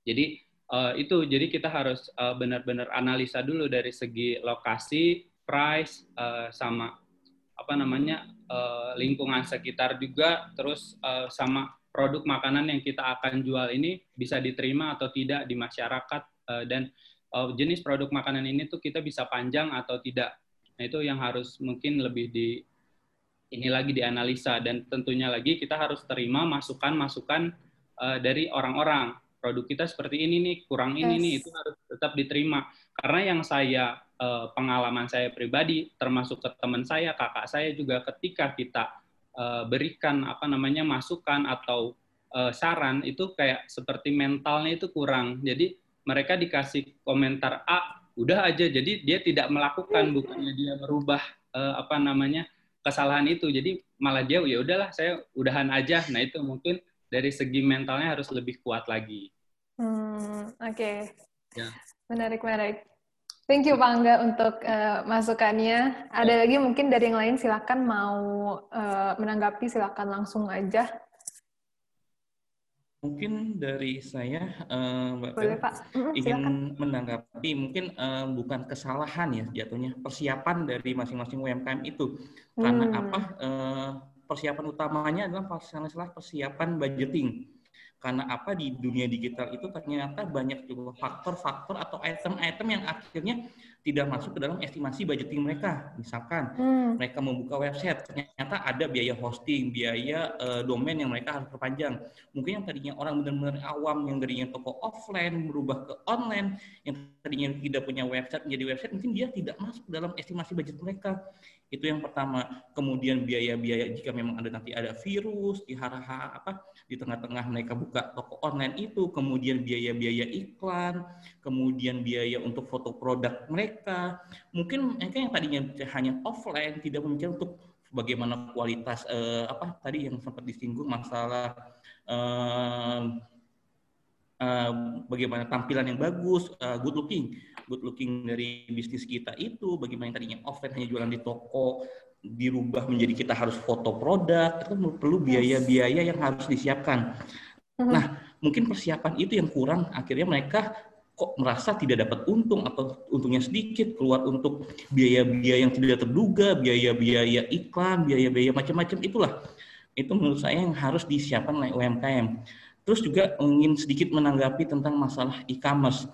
Jadi uh, itu jadi kita harus uh, benar-benar analisa dulu dari segi lokasi, price uh, sama apa namanya uh, lingkungan sekitar juga terus uh, sama produk makanan yang kita akan jual ini bisa diterima atau tidak di masyarakat uh, dan uh, jenis produk makanan ini tuh kita bisa panjang atau tidak. Nah, itu yang harus mungkin lebih di ini lagi dianalisa. Dan tentunya lagi kita harus terima masukan-masukan uh, dari orang-orang. Produk kita seperti ini nih kurang ini yes. nih itu harus tetap diterima. Karena yang saya uh, pengalaman saya pribadi termasuk ke teman saya kakak saya juga ketika kita uh, berikan apa namanya masukan atau uh, saran itu kayak seperti mentalnya itu kurang. Jadi mereka dikasih komentar A udah aja. Jadi dia tidak melakukan bukannya dia merubah uh, apa namanya kesalahan itu jadi malah dia ya udahlah saya udahan aja nah itu mungkin dari segi mentalnya harus lebih kuat lagi hmm, oke okay. ya. menarik menarik Thank you Pak Angga untuk uh, masukannya. Ada ya. lagi mungkin dari yang lain silakan mau uh, menanggapi silakan langsung aja. Mungkin dari saya, uh, Mbak Boleh, Pak. ingin silakan. menanggapi mungkin uh, bukan kesalahan ya jatuhnya persiapan dari masing-masing UMKM itu. Karena hmm. apa? Uh, persiapan utamanya adalah persiapan budgeting karena apa di dunia digital itu ternyata banyak juga faktor-faktor atau item-item yang akhirnya tidak masuk ke dalam estimasi budgeting mereka. Misalkan hmm. mereka membuka website, ternyata ada biaya hosting, biaya uh, domain yang mereka harus perpanjang. Mungkin yang tadinya orang benar-benar awam, yang tadinya toko offline berubah ke online, yang tadinya tidak punya website menjadi website, mungkin dia tidak masuk dalam estimasi budget mereka. Itu yang pertama. Kemudian biaya-biaya jika memang ada nanti ada virus di hara apa di tengah-tengah mereka buka toko online itu, kemudian biaya-biaya iklan, kemudian biaya untuk foto produk mereka. Mungkin mereka yang tadinya hanya offline tidak memikir untuk bagaimana kualitas eh, apa tadi yang sempat disinggung masalah eh, uh, bagaimana tampilan yang bagus, uh, good looking, good looking dari bisnis kita itu, bagaimana yang tadinya offline hanya jualan di toko, dirubah menjadi kita harus foto produk, itu perlu biaya-biaya yang harus disiapkan. Mm-hmm. Nah, mungkin persiapan itu yang kurang, akhirnya mereka kok merasa tidak dapat untung atau untungnya sedikit keluar untuk biaya-biaya yang tidak terduga, biaya-biaya iklan, biaya-biaya macam-macam itulah. Itu menurut saya yang harus disiapkan oleh UMKM. Terus juga ingin sedikit menanggapi tentang masalah e-commerce.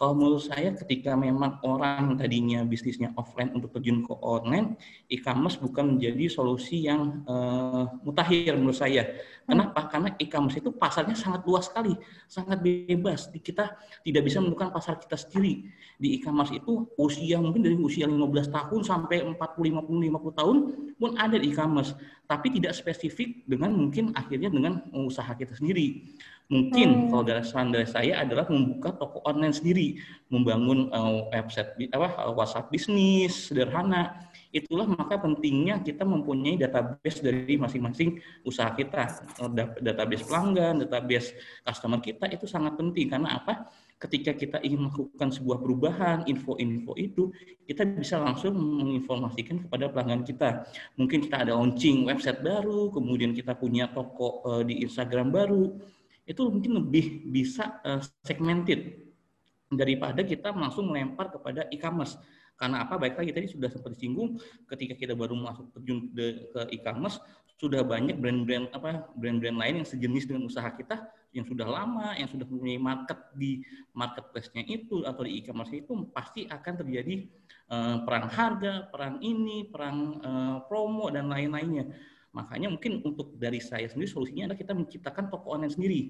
Kalau menurut saya ketika memang orang tadinya bisnisnya offline untuk terjun ke online, e-commerce bukan menjadi solusi yang uh, mutakhir menurut saya. Kenapa? Karena e-commerce itu pasarnya sangat luas sekali, sangat bebas. Kita tidak bisa menemukan pasar kita sendiri. Di e-commerce itu usia mungkin dari usia 15 tahun sampai 40, 50, 50 tahun pun ada di e-commerce. Tapi tidak spesifik dengan mungkin akhirnya dengan usaha kita sendiri. Mungkin hmm. kalau dari saran dari saya adalah membuka toko online sendiri, membangun uh, website apa WhatsApp bisnis sederhana. Itulah maka pentingnya kita mempunyai database dari masing-masing usaha kita, eh, database pelanggan, database customer kita itu sangat penting karena apa? Ketika kita ingin melakukan sebuah perubahan, info-info itu kita bisa langsung menginformasikan kepada pelanggan kita. Mungkin kita ada launching website baru, kemudian kita punya toko uh, di Instagram baru itu mungkin lebih bisa uh, segmented daripada kita langsung melempar kepada e-commerce. Karena apa? Baik lagi tadi sudah sempat disinggung ketika kita baru masuk terjun ke e-commerce sudah banyak brand-brand apa brand-brand lain yang sejenis dengan usaha kita yang sudah lama, yang sudah mempunyai market di marketplace-nya itu atau di e-commerce itu pasti akan terjadi uh, perang harga, perang ini, perang uh, promo dan lain-lainnya. Makanya mungkin untuk dari saya sendiri solusinya adalah kita menciptakan toko online sendiri.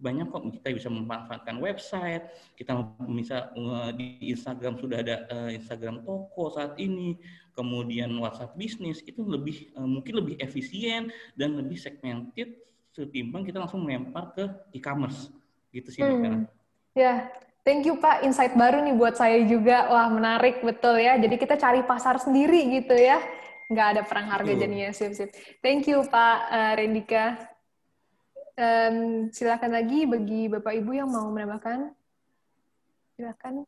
Banyak kok kita bisa memanfaatkan website, kita bisa eh, di Instagram sudah ada eh, Instagram toko saat ini, kemudian WhatsApp bisnis itu lebih eh, mungkin lebih efisien dan lebih segmented ketimbang kita langsung melempar ke e-commerce. Gitu sih hmm. Ya, Thank you Pak, insight baru nih buat saya juga. Wah menarik betul ya. Jadi kita cari pasar sendiri gitu ya nggak ada perang harga hmm. jadinya. Sip sip. Thank you Pak uh, Rendika. Um, silakan lagi bagi Bapak Ibu yang mau menambahkan. Silakan.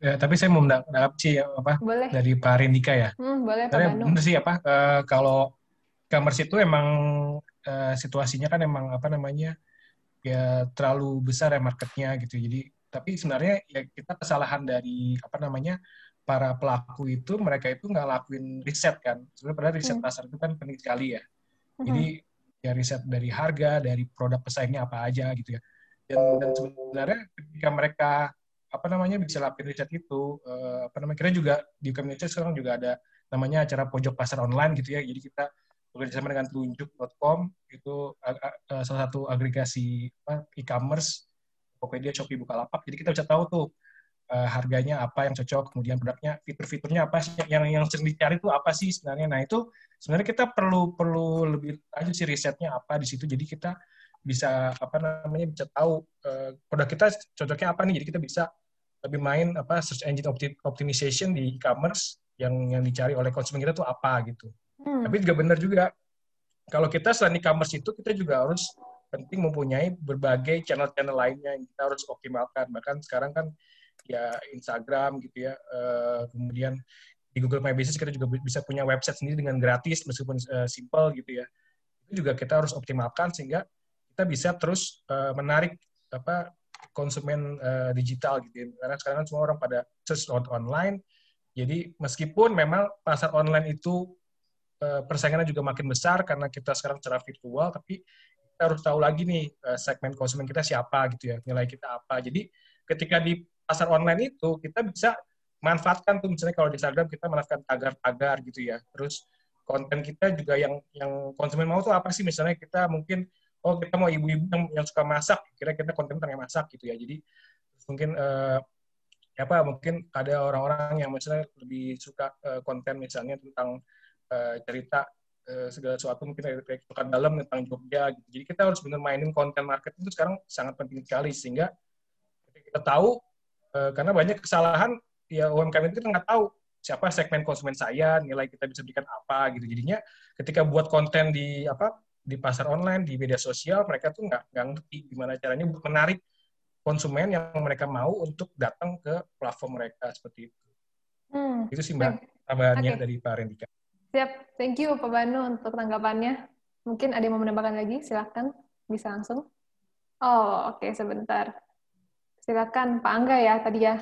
Ya tapi saya mau menangkap sih apa boleh. dari Pak Rendika ya. Hmm, boleh Pak Benar sih apa uh, kalau commerce itu emang uh, situasinya kan emang apa namanya ya terlalu besar ya marketnya gitu. Jadi tapi sebenarnya ya kita kesalahan dari apa namanya para pelaku itu mereka itu nggak lakuin riset kan sebenarnya padahal riset hmm. pasar itu kan penting sekali ya hmm. jadi ya riset dari harga dari produk pesaingnya apa aja gitu ya dan, dan sebenarnya ketika mereka apa namanya bisa lakuin riset itu uh, apa namanya kita juga di komunitas sekarang juga ada namanya acara pojok pasar online gitu ya jadi kita bekerjasama dengan tunjuk.com itu uh, salah satu agregasi e-commerce Tokopedia, Shopee, Bukalapak. Jadi kita bisa tahu tuh uh, harganya apa yang cocok, kemudian produknya fitur-fiturnya apa sih yang yang sering dicari itu apa sih sebenarnya. Nah, itu sebenarnya kita perlu perlu lebih aja sih risetnya apa di situ. Jadi kita bisa apa namanya bisa tahu uh, produk kita cocoknya apa nih. Jadi kita bisa lebih main apa search engine optimization di e-commerce yang yang dicari oleh konsumen kita tuh apa gitu. Hmm. Tapi juga benar juga kalau kita selain e-commerce itu kita juga harus penting mempunyai berbagai channel-channel lainnya yang kita harus optimalkan. Bahkan sekarang kan ya Instagram gitu ya, uh, kemudian di Google My Business kita juga bisa punya website sendiri dengan gratis meskipun uh, simple gitu ya. Itu juga kita harus optimalkan sehingga kita bisa terus uh, menarik apa konsumen uh, digital gitu ya. Karena sekarang kan semua orang pada search online. Jadi meskipun memang pasar online itu persaingannya juga makin besar karena kita sekarang secara virtual, tapi kita harus tahu lagi nih segmen konsumen kita siapa gitu ya, nilai kita apa. Jadi ketika di pasar online itu kita bisa manfaatkan tuh misalnya kalau di Instagram kita manfaatkan tagar-tagar gitu ya. Terus konten kita juga yang yang konsumen mau tuh apa sih? Misalnya kita mungkin oh kita mau ibu-ibu yang, yang suka masak, kira kita konten tentang masak gitu ya. Jadi mungkin uh, apa mungkin ada orang-orang yang misalnya lebih suka uh, konten misalnya tentang uh, cerita uh, segala sesuatu mungkin dari suka dalam tentang Jogja gitu. Jadi kita harus benar mainin konten market itu sekarang sangat penting sekali sehingga kita tahu karena banyak kesalahan ya UMKM itu kita nggak tahu siapa segmen konsumen saya, nilai kita bisa berikan apa gitu. Jadinya ketika buat konten di apa di pasar online, di media sosial, mereka tuh nggak nggak ngerti gimana caranya menarik konsumen yang mereka mau untuk datang ke platform mereka seperti itu. Hmm. Itu sih mbak tambahannya okay. dari Pak Rendika. Siap, thank you Pak Banu untuk tanggapannya. Mungkin ada yang mau menambahkan lagi, silahkan bisa langsung. Oh, oke okay, sebentar. Silakan Pak Angga ya tadi ya.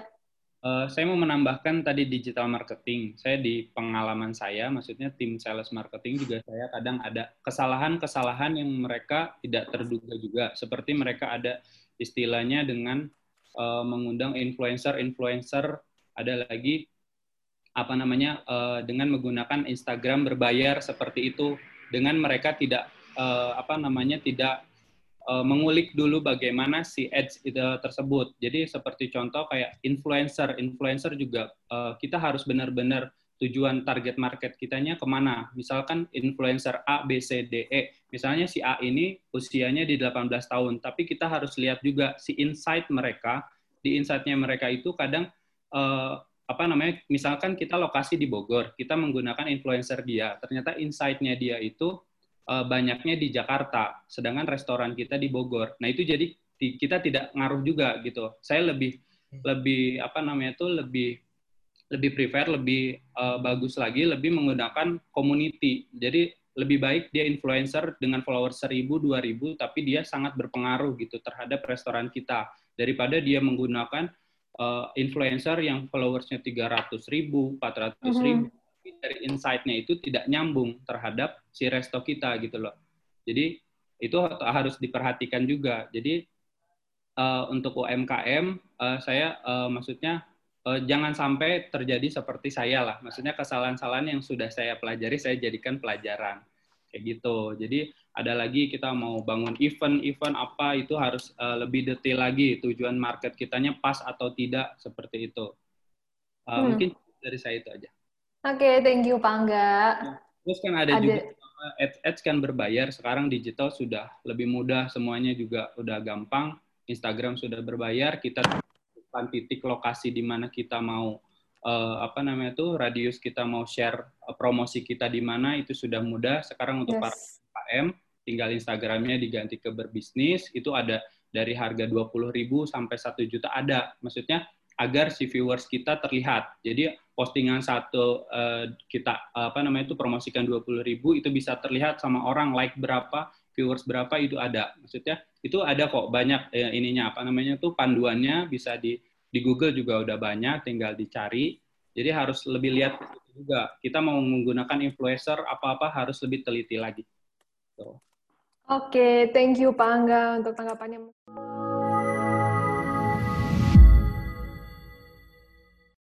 Uh, saya mau menambahkan tadi digital marketing. Saya di pengalaman saya, maksudnya tim sales marketing juga saya kadang ada kesalahan-kesalahan yang mereka tidak terduga juga. Seperti mereka ada istilahnya dengan uh, mengundang influencer-influencer, ada lagi apa namanya uh, dengan menggunakan Instagram berbayar seperti itu, dengan mereka tidak uh, apa namanya tidak uh, mengulik dulu bagaimana si ads itu tersebut. Jadi seperti contoh kayak influencer, influencer juga uh, kita harus benar-benar tujuan target market kitanya ke mana. Misalkan influencer A, B, C, D, E. Misalnya si A ini usianya di 18 tahun, tapi kita harus lihat juga si insight mereka, di insight-nya mereka itu kadang uh, apa namanya, misalkan kita lokasi di Bogor, kita menggunakan influencer dia, ternyata insight-nya dia itu uh, banyaknya di Jakarta, sedangkan restoran kita di Bogor. Nah itu jadi kita tidak ngaruh juga gitu. Saya lebih hmm. lebih apa namanya itu lebih lebih prefer lebih uh, bagus lagi lebih menggunakan community. Jadi lebih baik dia influencer dengan followers 1000 2000 tapi dia sangat berpengaruh gitu terhadap restoran kita daripada dia menggunakan uh, influencer yang followersnya 300 ribu, 400 ribu. Mm -hmm dari insight-nya itu tidak nyambung terhadap si resto kita gitu loh. Jadi itu harus diperhatikan juga. Jadi uh, untuk UMKM uh, eh, saya uh, maksudnya uh, jangan sampai terjadi seperti saya lah. Maksudnya kesalahan-kesalahan yang sudah saya pelajari saya jadikan pelajaran kayak gitu. Jadi ada lagi kita mau bangun event-event apa itu harus uh, lebih detail lagi tujuan market kitanya pas atau tidak seperti itu. Uh, hmm. Mungkin dari saya itu aja. Oke, okay, thank you Pak Angga. Terus kan ada, ada juga ads, ads kan berbayar. Sekarang digital sudah lebih mudah, semuanya juga udah gampang. Instagram sudah berbayar, kita tentukan titik lokasi di mana kita mau uh, apa namanya tuh radius kita mau share uh, promosi kita di mana itu sudah mudah. Sekarang untuk yes. para UMKM tinggal Instagramnya diganti ke berbisnis itu ada dari harga 20.000 sampai 1 juta ada. Maksudnya agar si viewers kita terlihat. Jadi postingan satu uh, kita apa namanya itu promosikan 20.000 itu bisa terlihat sama orang like berapa, viewers berapa itu ada. Maksudnya itu ada kok banyak eh, ininya apa namanya itu panduannya bisa di di Google juga udah banyak tinggal dicari. Jadi harus lebih lihat juga. Kita mau menggunakan influencer apa-apa harus lebih teliti lagi. So. Oke, okay, thank you Pak Angga untuk tanggapannya.